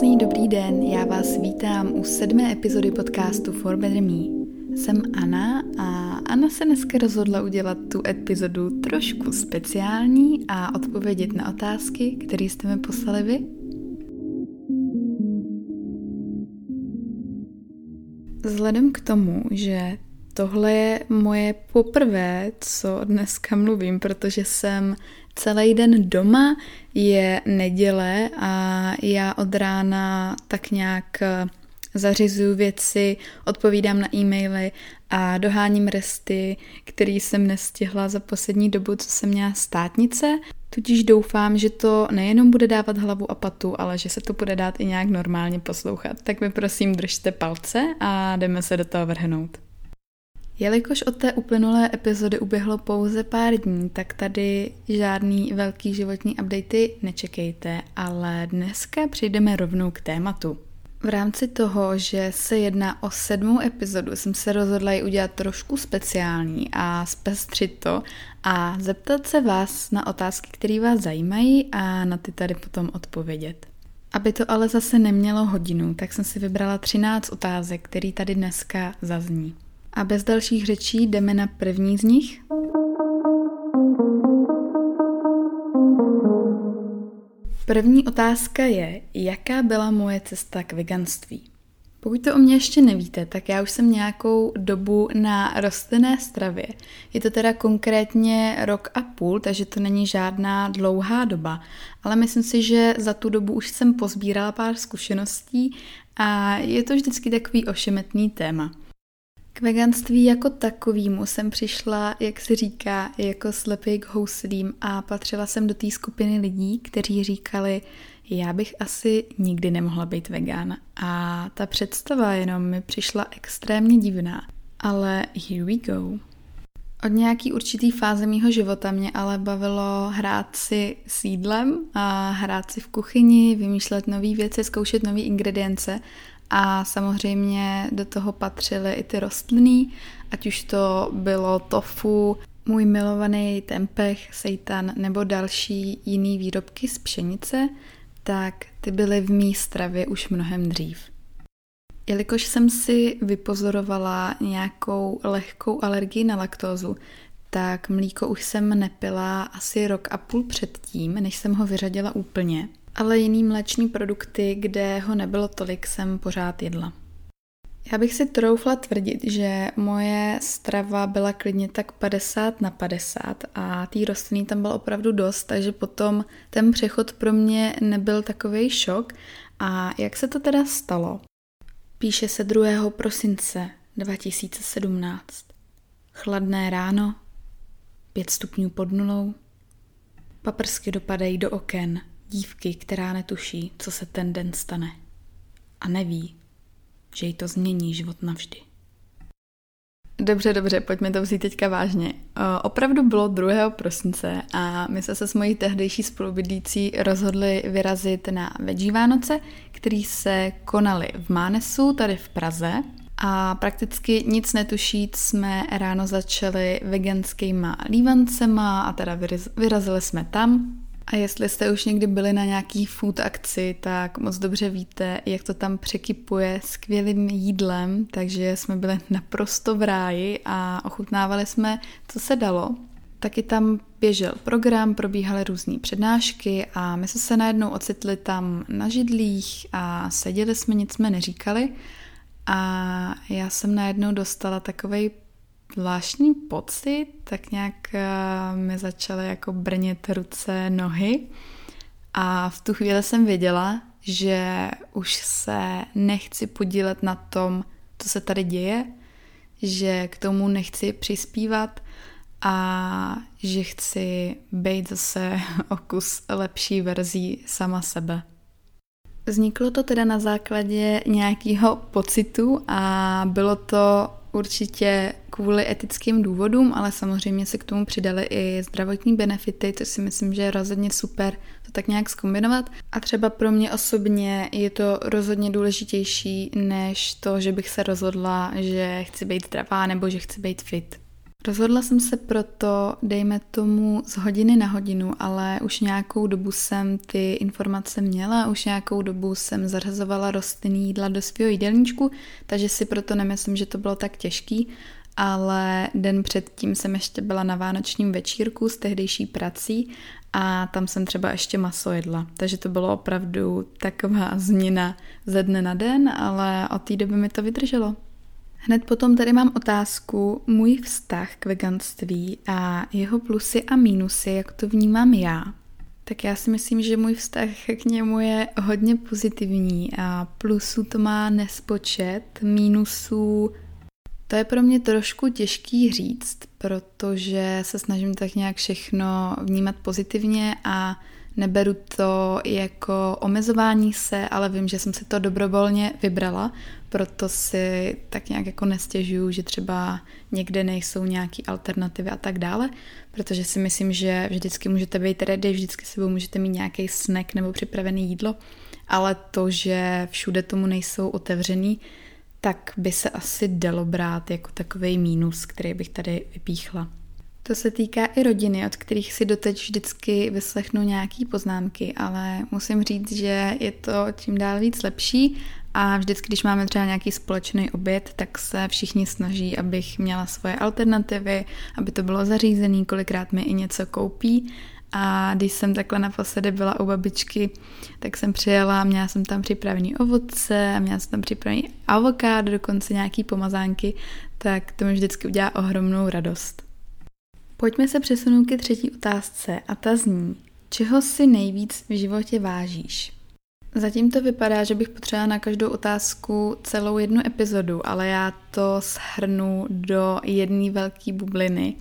Krásný dobrý den, já vás vítám u sedmé epizody podcastu For Better Me. Jsem Anna a Anna se dneska rozhodla udělat tu epizodu trošku speciální a odpovědět na otázky, které jste mi poslali vy. Vzhledem k tomu, že tohle je moje poprvé, co dneska mluvím, protože jsem celý den doma, je neděle a já od rána tak nějak eh, zařizuju věci, odpovídám na e-maily a doháním resty, který jsem nestihla za poslední dobu, co jsem měla státnice. Tudíž doufám, že to nejenom bude dávat hlavu a patu, ale že se to bude dát i nějak normálně poslouchat. Tak mi prosím držte palce a jdeme se do toho vrhnout. Jelikož od té uplynulé epizody uběhlo pouze pár dní, tak tady žádný velký životní updaty nečekejte, ale dneska přijdeme rovnou k tématu. V rámci toho, že se jedná o sedmou epizodu, jsem se rozhodla ji udělat trošku speciální a zpestřit to a zeptat se vás na otázky, které vás zajímají a na ty tady potom odpovědět. Aby to ale zase nemělo hodinu, tak jsem si vybrala 13 otázek, které tady dneska zazní. A bez dalších řečí jdeme na první z nich. První otázka je, jaká byla moje cesta k veganství? Pokud to o mě ještě nevíte, tak já už jsem nějakou dobu na rostlinné stravě. Je to teda konkrétně rok a půl, takže to není žádná dlouhá doba, ale myslím si, že za tu dobu už jsem pozbírala pár zkušeností a je to vždycky takový ošemetný téma. K veganství jako takovýmu jsem přišla, jak se říká, jako slepý k houslím a patřila jsem do té skupiny lidí, kteří říkali, já bych asi nikdy nemohla být vegan. A ta představa jenom mi přišla extrémně divná. Ale here we go. Od nějaký určitý fáze mýho života mě ale bavilo hrát si s jídlem a hrát si v kuchyni, vymýšlet nové věci, zkoušet nové ingredience a samozřejmě do toho patřily i ty rostliny, ať už to bylo tofu, můj milovaný tempeh, seitan nebo další jiný výrobky z pšenice, tak ty byly v mý stravě už mnohem dřív. Jelikož jsem si vypozorovala nějakou lehkou alergii na laktózu, tak mlíko už jsem nepila asi rok a půl předtím, než jsem ho vyřadila úplně ale jiný mléční produkty, kde ho nebylo tolik, jsem pořád jedla. Já bych si troufla tvrdit, že moje strava byla klidně tak 50 na 50 a té rostliny tam byl opravdu dost, takže potom ten přechod pro mě nebyl takový šok. A jak se to teda stalo? Píše se 2. prosince 2017. Chladné ráno, 5 stupňů pod nulou, paprsky dopadají do oken, dívky, která netuší, co se ten den stane a neví, že jí to změní život navždy. Dobře, dobře, pojďme to vzít teďka vážně. O, opravdu bylo 2. prosince a my se se s mojí tehdejší spolubydlící rozhodli vyrazit na Veggie Vánoce, který se konaly v Mánesu, tady v Praze. A prakticky nic netušíc jsme ráno začali veganskýma lívancema a teda vyrazili jsme tam a jestli jste už někdy byli na nějaký food akci, tak moc dobře víte, jak to tam překypuje skvělým jídlem, takže jsme byli naprosto v ráji a ochutnávali jsme, co se dalo. Taky tam běžel program, probíhaly různé přednášky a my jsme se najednou ocitli tam na židlích a seděli jsme, nic jsme neříkali. A já jsem najednou dostala takový zvláštní pocit, tak nějak uh, mi začaly jako brnit ruce, nohy a v tu chvíli jsem věděla, že už se nechci podílet na tom, co se tady děje, že k tomu nechci přispívat a že chci být zase o kus lepší verzí sama sebe. Vzniklo to teda na základě nějakého pocitu a bylo to určitě kvůli etickým důvodům, ale samozřejmě se k tomu přidaly i zdravotní benefity, což si myslím, že je rozhodně super to tak nějak skombinovat. A třeba pro mě osobně je to rozhodně důležitější, než to, že bych se rozhodla, že chci být zdravá nebo že chci být fit. Rozhodla jsem se proto, dejme tomu, z hodiny na hodinu, ale už nějakou dobu jsem ty informace měla, už nějakou dobu jsem zařazovala rostlinný jídla do svého jídelníčku, takže si proto nemyslím, že to bylo tak těžký, ale den předtím jsem ještě byla na vánočním večírku s tehdejší prací a tam jsem třeba ještě maso jedla. Takže to bylo opravdu taková změna ze dne na den, ale od té doby mi to vydrželo. Hned potom tady mám otázku, můj vztah k veganství a jeho plusy a mínusy, jak to vnímám já. Tak já si myslím, že můj vztah k němu je hodně pozitivní a plusů to má nespočet, mínusů to je pro mě trošku těžký říct, protože se snažím tak nějak všechno vnímat pozitivně a neberu to jako omezování se, ale vím, že jsem si to dobrovolně vybrala, proto si tak nějak jako nestěžuju, že třeba někde nejsou nějaké alternativy a tak dále, protože si myslím, že vždycky můžete být ready, vždycky sebou můžete mít nějaký snack nebo připravené jídlo, ale to, že všude tomu nejsou otevřený, tak by se asi dalo brát jako takový mínus, který bych tady vypíchla. To se týká i rodiny, od kterých si doteď vždycky vyslechnu nějaký poznámky, ale musím říct, že je to čím dál víc lepší a vždycky, když máme třeba nějaký společný oběd, tak se všichni snaží, abych měla svoje alternativy, aby to bylo zařízené, kolikrát mi i něco koupí a když jsem takhle naposledy byla u babičky, tak jsem přijela, měla jsem tam připravený ovoce, měla jsem tam připravený avokádo, dokonce nějaký pomazánky, tak to mi vždycky udělá ohromnou radost. Pojďme se přesunout ke třetí otázce a ta zní, čeho si nejvíc v životě vážíš? Zatím to vypadá, že bych potřebovala na každou otázku celou jednu epizodu, ale já to shrnu do jedné velké bubliny.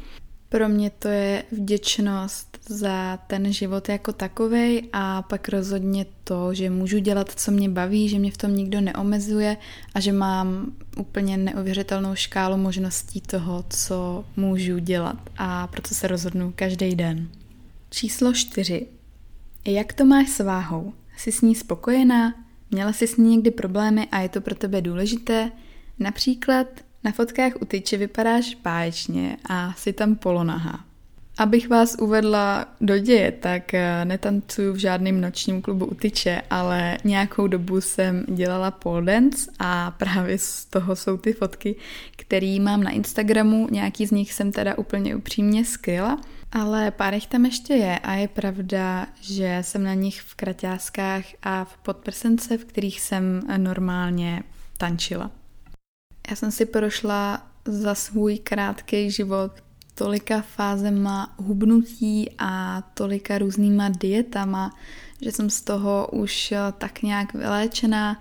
Pro mě to je vděčnost za ten život jako takový a pak rozhodně to, že můžu dělat, co mě baví, že mě v tom nikdo neomezuje a že mám úplně neuvěřitelnou škálu možností toho, co můžu dělat a proto se rozhodnu každý den. Číslo čtyři. Jak to máš s váhou? Jsi s ní spokojená? Měla jsi s ní někdy problémy a je to pro tebe důležité? Například na fotkách u tyče vypadáš báječně a si tam polonahá. Abych vás uvedla do děje, tak eh, netancuju v žádném nočním klubu u tyče, ale nějakou dobu jsem dělala pole dance a právě z toho jsou ty fotky, které mám na Instagramu. Nějaký z nich jsem teda úplně upřímně skryla, ale pár jich tam ještě je a je pravda, že jsem na nich v kraťáskách a v podprsence, v kterých jsem normálně tančila. Já jsem si prošla za svůj krátký život tolika fázema hubnutí a tolika různýma dietama, že jsem z toho už tak nějak vyléčená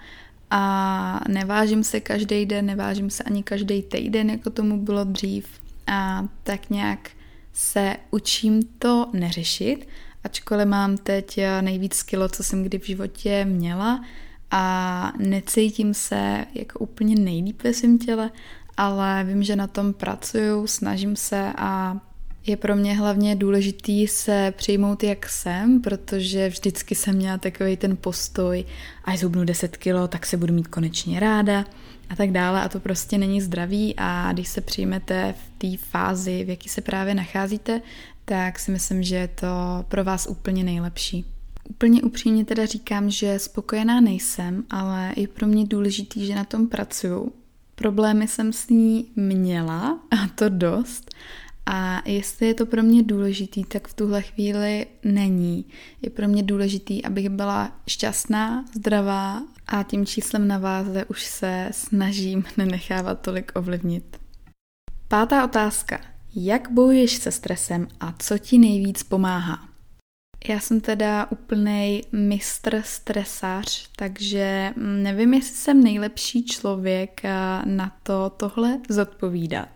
a nevážím se každý den, nevážím se ani každý týden, jako tomu bylo dřív. A tak nějak se učím to neřešit, ačkoliv mám teď nejvíc kilo, co jsem kdy v životě měla a necítím se jako úplně nejlíp ve svém těle, ale vím, že na tom pracuju, snažím se a je pro mě hlavně důležitý se přijmout, jak jsem, protože vždycky jsem měla takový ten postoj, až zhubnu 10 kilo, tak se budu mít konečně ráda a tak dále a to prostě není zdravý a když se přijmete v té fázi, v jaký se právě nacházíte, tak si myslím, že je to pro vás úplně nejlepší. Úplně upřímně teda říkám, že spokojená nejsem, ale je pro mě důležitý, že na tom pracuju. Problémy jsem s ní měla, a to dost. A jestli je to pro mě důležitý, tak v tuhle chvíli není. Je pro mě důležitý, abych byla šťastná, zdravá a tím číslem na váze už se snažím nenechávat tolik ovlivnit. Pátá otázka. Jak bojuješ se stresem a co ti nejvíc pomáhá? Já jsem teda úplný mistr stresář, takže nevím, jestli jsem nejlepší člověk eh, na to tohle zodpovídat.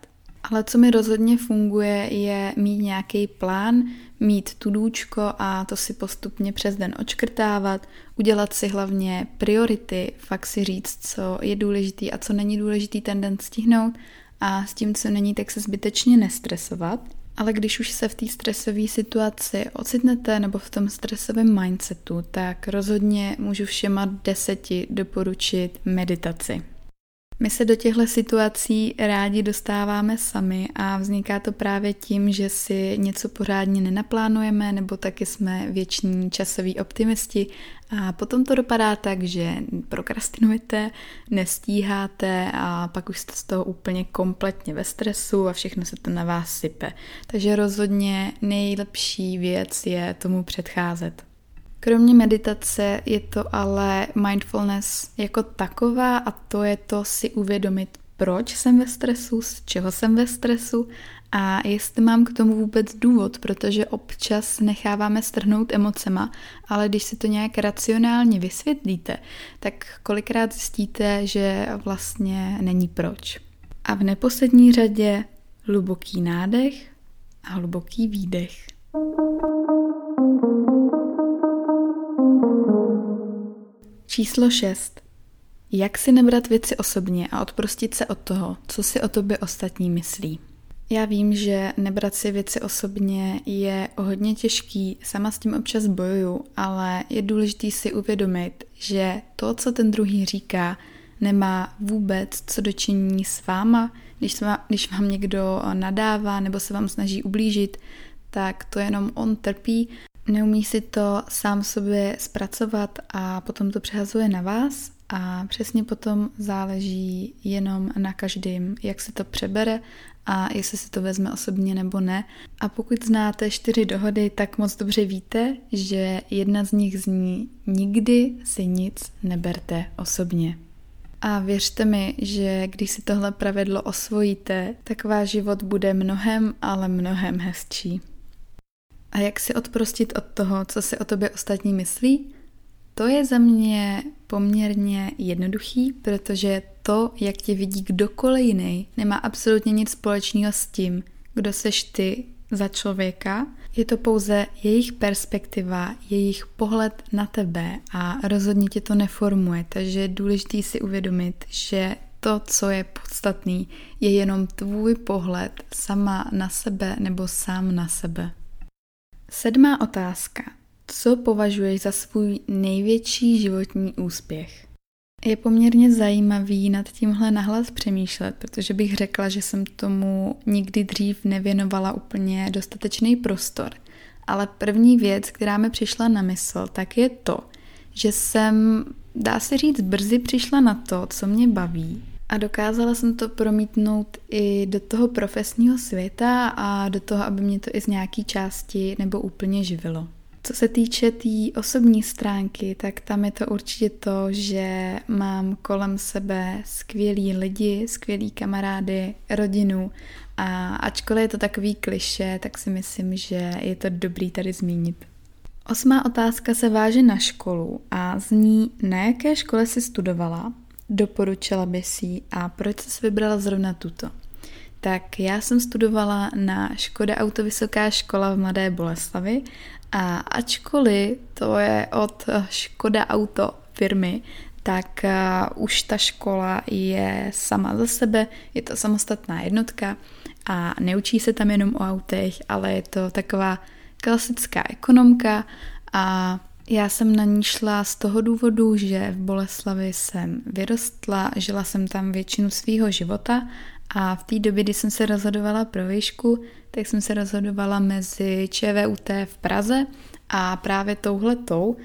Ale co mi rozhodně funguje, je mít nějaký plán, mít tudůčko a to si postupně přes den očkrtávat, udělat si hlavně priority, fakt si říct, co je důležitý a co není důležitý ten den stihnout a s tím, co není, tak se zbytečně nestresovat. Ale když už se v té stresové situaci ocitnete nebo v tom stresovém mindsetu, tak rozhodně můžu všema deseti doporučit meditaci. My se do těchto situací rádi dostáváme sami a vzniká to právě tím, že si něco pořádně nenaplánujeme nebo taky jsme věční časoví optimisti a potom to dopadá tak, že prokrastinujete, nestíháte a pak už jste z toho úplně kompletně ve stresu a všechno se to na vás sype. Takže rozhodně nejlepší věc je tomu předcházet. Kromě meditace je to ale mindfulness jako taková a to je to si uvědomit, proč jsem ve stresu, z čeho jsem ve stresu a jestli mám k tomu vůbec důvod, protože občas necháváme strhnout emocema, ale když si to nějak racionálně vysvětlíte, tak kolikrát zjistíte, že vlastně není proč. A v neposlední řadě hluboký nádech a hluboký výdech. Číslo 6. Jak si nebrat věci osobně a odprostit se od toho, co si o tobě ostatní myslí. Já vím, že nebrat si věci osobně je hodně těžký, sama s tím občas bojuju, ale je důležité si uvědomit, že to, co ten druhý říká, nemá vůbec co dočinění s váma. Když, vám, když vám někdo nadává nebo se vám snaží ublížit, tak to jenom on trpí neumí si to sám sobě zpracovat a potom to přehazuje na vás a přesně potom záleží jenom na každém, jak se to přebere a jestli si to vezme osobně nebo ne. A pokud znáte čtyři dohody, tak moc dobře víte, že jedna z nich zní nikdy si nic neberte osobně. A věřte mi, že když si tohle pravidlo osvojíte, tak váš život bude mnohem, ale mnohem hezčí. A jak si odprostit od toho, co si o tobě ostatní myslí? To je za mě poměrně jednoduchý, protože to, jak tě vidí kdokoliv jiný, nemá absolutně nic společného s tím, kdo seš ty za člověka. Je to pouze jejich perspektiva, jejich pohled na tebe a rozhodně tě to neformuje, takže je důležité si uvědomit, že to, co je podstatný, je jenom tvůj pohled sama na sebe nebo sám na sebe. Sedmá otázka. Co považuješ za svůj největší životní úspěch? Je poměrně zajímavý nad tímhle nahlas přemýšlet, protože bych řekla, že jsem tomu nikdy dřív nevěnovala úplně dostatečný prostor. Ale první věc, která mi přišla na mysl, tak je to, že jsem, dá se říct, brzy přišla na to, co mě baví a dokázala jsem to promítnout i do toho profesního světa a do toho, aby mě to i z nějaký části nebo úplně živilo. Co se týče té tý osobní stránky, tak tam je to určitě to, že mám kolem sebe skvělí lidi, skvělí kamarády, rodinu a ačkoliv je to takový kliše, tak si myslím, že je to dobrý tady zmínit. Osmá otázka se váže na školu a zní, na jaké škole si studovala, doporučila by si a proč jsi vybrala zrovna tuto? Tak já jsem studovala na Škoda Auto Vysoká škola v Mladé Boleslavi a ačkoliv to je od Škoda Auto firmy, tak uh, už ta škola je sama za sebe, je to samostatná jednotka a neučí se tam jenom o autech, ale je to taková klasická ekonomka a já jsem na ní šla z toho důvodu, že v Boleslavi jsem vyrostla, žila jsem tam většinu svého života a v té době, kdy jsem se rozhodovala pro výšku, tak jsem se rozhodovala mezi ČVUT v Praze a právě touhletou.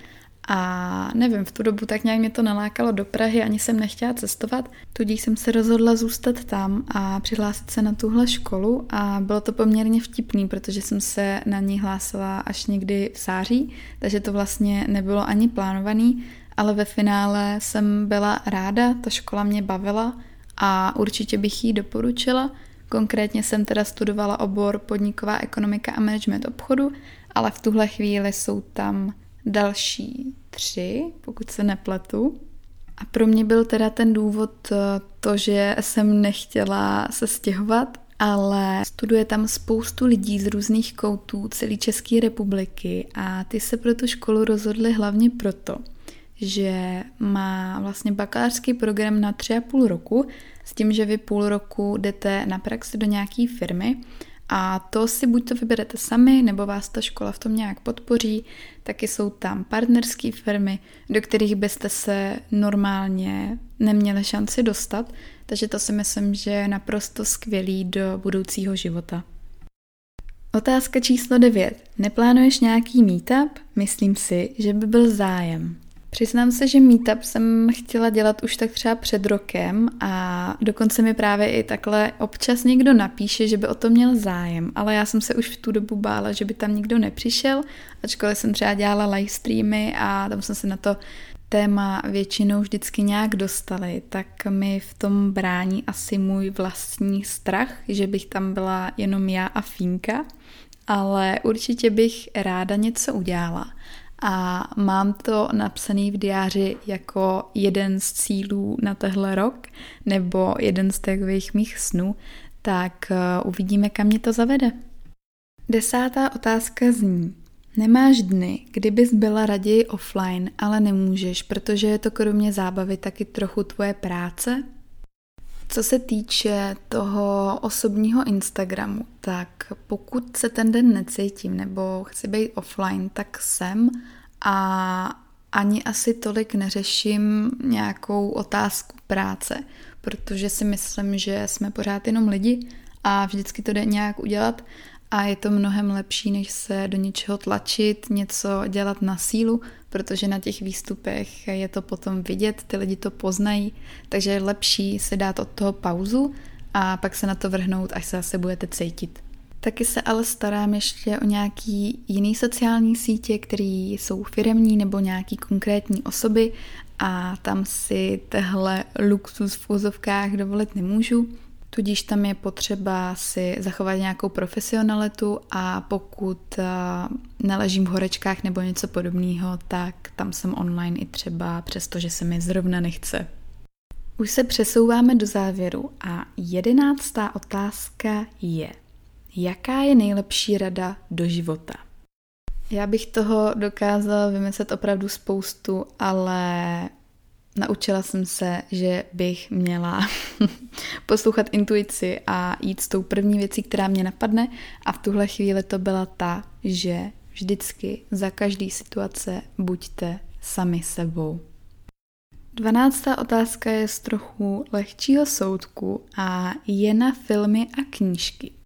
A nevím, v tu dobu tak nějak mě to nalákalo do Prahy, ani jsem nechtěla cestovat, tudíž jsem se rozhodla zůstat tam a přihlásit se na tuhle školu a bylo to poměrně vtipný, protože jsem se na ní hlásila až někdy v září, takže to vlastně nebylo ani plánovaný, ale ve finále jsem byla ráda, ta škola mě bavila a určitě bych ji doporučila. Konkrétně jsem teda studovala obor podniková ekonomika a management obchodu, ale v tuhle chvíli jsou tam další tři, pokud se nepletu. A pro mě byl teda ten důvod eh, to, že jsem nechtěla se stěhovat, ale studuje tam spoustu lidí z různých koutů celé České republiky a ty se pro tu školu rozhodli hlavně proto, že má vlastně bakalářský program na tři a půl roku s tím, že vy půl roku jdete na praxi do nějaké firmy A to si buď to vyberete sami, nebo vás ta škola v tom nějak podpoří. Taky jsou tam partnerské firmy, do kterých byste se normálně neměli šanci dostat. Takže to si myslím, že je naprosto skvělý do budoucího života. Otázka číslo 9. Neplánuješ nějaký meetup? Myslím si, že by byl zájem. Přiznám se, že meetup jsem chtěla dělat už tak třeba před rokem a dokonce mi právě i takhle občas někdo napíše, že by o to měl zájem, ale já jsem se už v tu dobu bála, že by tam nikdo nepřišel, ačkoliv jsem třeba dělala live streamy a tam jsem se na to téma většinou vždycky nějak dostali, tak mi v tom brání asi můj vlastní strach, že bych tam byla jenom já a Fínka, ale určitě bych ráda něco udělala a mám to napsaný v diáři jako jeden z cílů na tehle rok nebo jeden z takových mých snů, tak eh, uvidíme, kam mě to zavede. Desátá otázka zní, Nemáš dny, kdybys byla raději offline, ale nemůžeš, protože je to kromě zábavy taky trochu tvoje práce? Co se týče toho osobního Instagramu, tak pokud se ten den necítím nebo chci být offline, tak jsem a ani asi tolik neřeším nějakou otázku práce, protože si myslím, že jsme pořád jenom lidi a vždycky to jde nějak udělat a je to mnohem lepší, než se do něčeho tlačit, něco dělat na sílu, protože na těch výstupech je to potom vidět, ty lidi to poznají, takže je lepší se dát od toho pauzu a pak se na to vrhnout, až se zase budete cítit. Taky se ale starám ještě o nějaký jiný sociální sítě, které jsou firemní nebo nějaký konkrétní osoby a tam si tehle luxus v úzovkách dovolit nemůžu. Tudíž tam je potřeba si zachovat nějakou profesionalitu a pokud eh, neležím v horečkách nebo něco podobného, tak tam jsem online i třeba přesto, že se mi zrovna nechce. Už se přesouváme do závěru a jedenáctá otázka je, jaká je nejlepší rada do života? Já bych toho dokázala vymyslet opravdu spoustu, ale Naučila jsem se, že bych měla poslouchat intuici a jít s tou první věcí, která mě napadne a v tuhle chvíli to byla ta, že vždycky za každý situace buďte sami sebou. Dvanáctá otázka je z trochu lehčího soudku a je na filmy a knížky.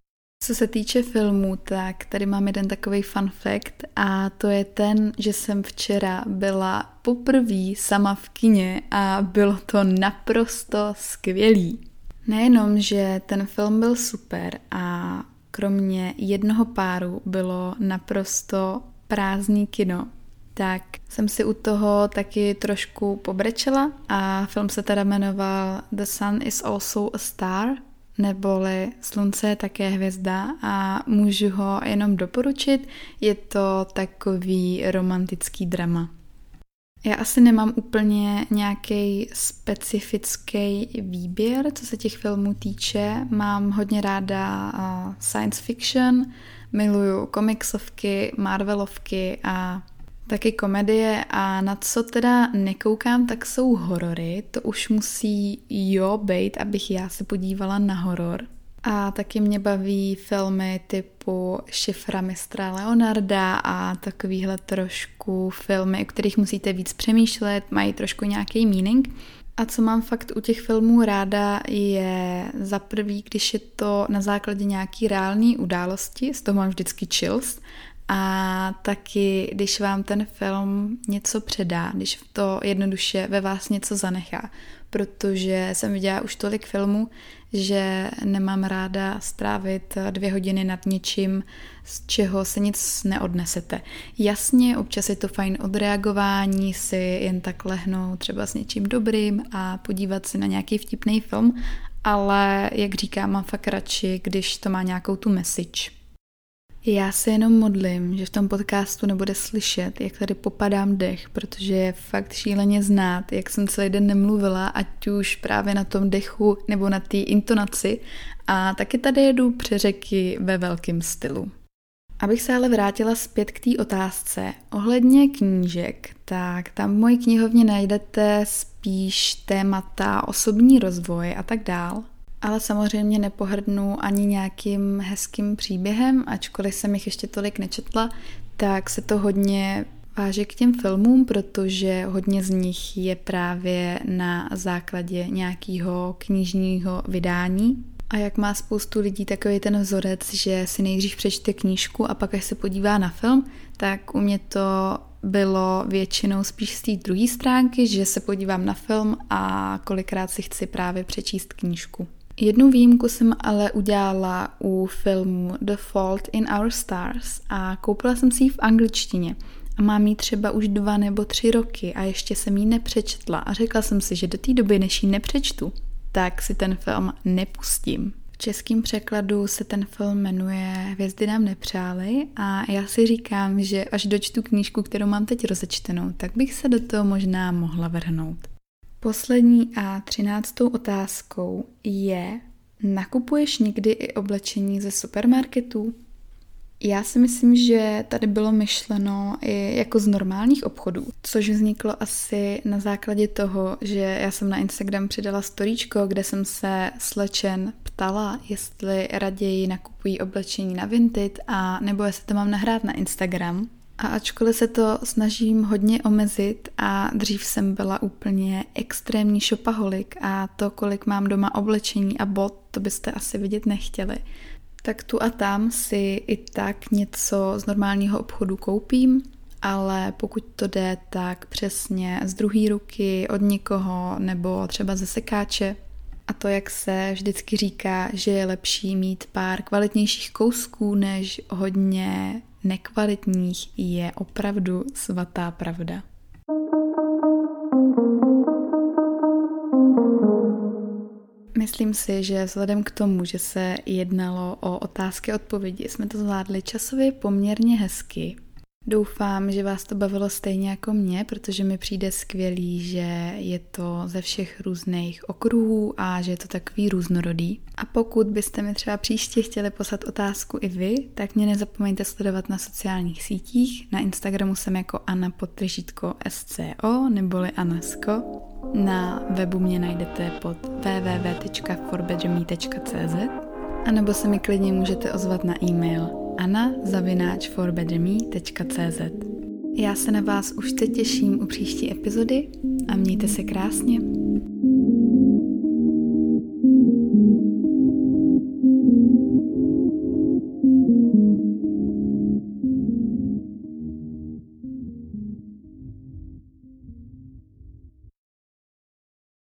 Co se týče filmů, tak tady mám jeden takový fun fact a to je ten, že jsem včera byla poprvé sama v kině a bylo to naprosto skvělý. Nejenom, že ten film byl super a kromě jednoho páru bylo naprosto prázdný kino, tak jsem si u toho taky trošku pobrečela a film se teda jmenoval The Sun is also a Star – neboli Slunce je také hvězda a můžu ho jenom doporučit. Je to takový romantický drama. Já asi nemám úplně nějaký specifický výběr, co se těch filmů týče. Mám hodně ráda science fiction, miluju komiksovky, Marvelovky a taky komedie a na co teda nekoukám, tak jsou horory. To už musí jo být, abych já se podívala na horor. A taky mě baví filmy typu Šifra mistra Leonarda a takovýhle trošku filmy, o kterých musíte víc přemýšlet, mají trošku nějaký meaning. A co mám fakt u těch filmů ráda je za prvý, když je to na základě nějaký reální události, z toho mám vždycky chills, a taky, když vám ten film něco předá, když to jednoduše ve vás něco zanechá, protože jsem viděla už tolik filmů, že nemám ráda strávit dvě hodiny nad něčím, z čeho se nic neodnesete. Jasně, občas je to fajn odreagování, si jen tak lehnout třeba s něčím dobrým a podívat si na nějaký vtipný film, ale jak říkám, mám fakt radši, když to má nějakou tu message. Já se jenom modlím, že v tom podcastu nebude slyšet, jak tady popadám dech, protože je fakt šíleně znát, jak jsem celý den nemluvila, ať už právě na tom dechu nebo na té intonaci. A taky tady jedu přeřeky ve velkém stylu. Abych se ale vrátila zpět k té otázce ohledně knížek, tak tam v mojí knihovně najdete spíš témata osobní rozvoj a tak dál. Ale samozřejmě nepohrdnu ani nějakým hezkým příběhem, ačkoliv jsem jich ještě tolik nečetla, tak se to hodně váže k těm filmům, protože hodně z nich je právě na základě nějakého knižního vydání. A jak má spoustu lidí takový ten vzorec, že si nejdřív přečte knížku a pak až se podívá na film, tak u mě to bylo většinou spíš z té druhé stránky, že se podívám na film a kolikrát si chci právě přečíst knížku. Jednu výjimku jsem ale udělala u filmu The Fault in Our Stars a koupila jsem si ji v angličtině. A mám ji třeba už dva nebo tři roky a ještě jsem ji nepřečetla a řekla jsem si, že do té doby, než ji nepřečtu, tak si ten film nepustím. V českém překladu se ten film jmenuje Hvězdy nám nepřáli a já si říkám, že až dočtu knížku, kterou mám teď rozečtenou, tak bych se do toho možná mohla vrhnout. Poslední a třináctou otázkou je, nakupuješ někdy i oblečení ze supermarketů? Já si myslím, že tady bylo myšleno i jako z normálních obchodů, což vzniklo asi na základě toho, že já jsem na Instagram přidala storíčko, kde jsem se slečen ptala, jestli raději nakupují oblečení na Vinted a nebo jestli to mám nahrát na Instagram. A ačkoliv se to snažím hodně omezit a dřív jsem byla úplně extrémní šopaholik a to, kolik mám doma oblečení a bot, to byste asi vidět nechtěli tak tu a tam si i tak něco z normálního obchodu koupím, ale pokud to jde, tak přesně z druhé ruky od někoho nebo třeba ze sekáče. A to, jak se vždycky říká, že je lepší mít pár kvalitnějších kousků než hodně nekvalitních, je opravdu svatá pravda. Myslím si, že vzhledem k tomu, že se jednalo o otázky odpovědi, jsme to zvládli časově poměrně hezky. Doufám, že vás to bavilo stejně jako mě, protože mi přijde skvělý, že je to ze všech různých okruhů a že je to takový různorodý. A pokud byste mi třeba příště chtěli poslat otázku i vy, tak mě nezapomeňte sledovat na sociálních sítích. Na Instagramu jsem jako Anna podtržítko SCO neboli Anasko. Na webu mě najdete pod www.forbedrome.cz a nebo se mi klidně můžete ozvat na e-mail anna.forbedrome.cz Já se na vás už teď těším u příští epizody a mějte se krásně.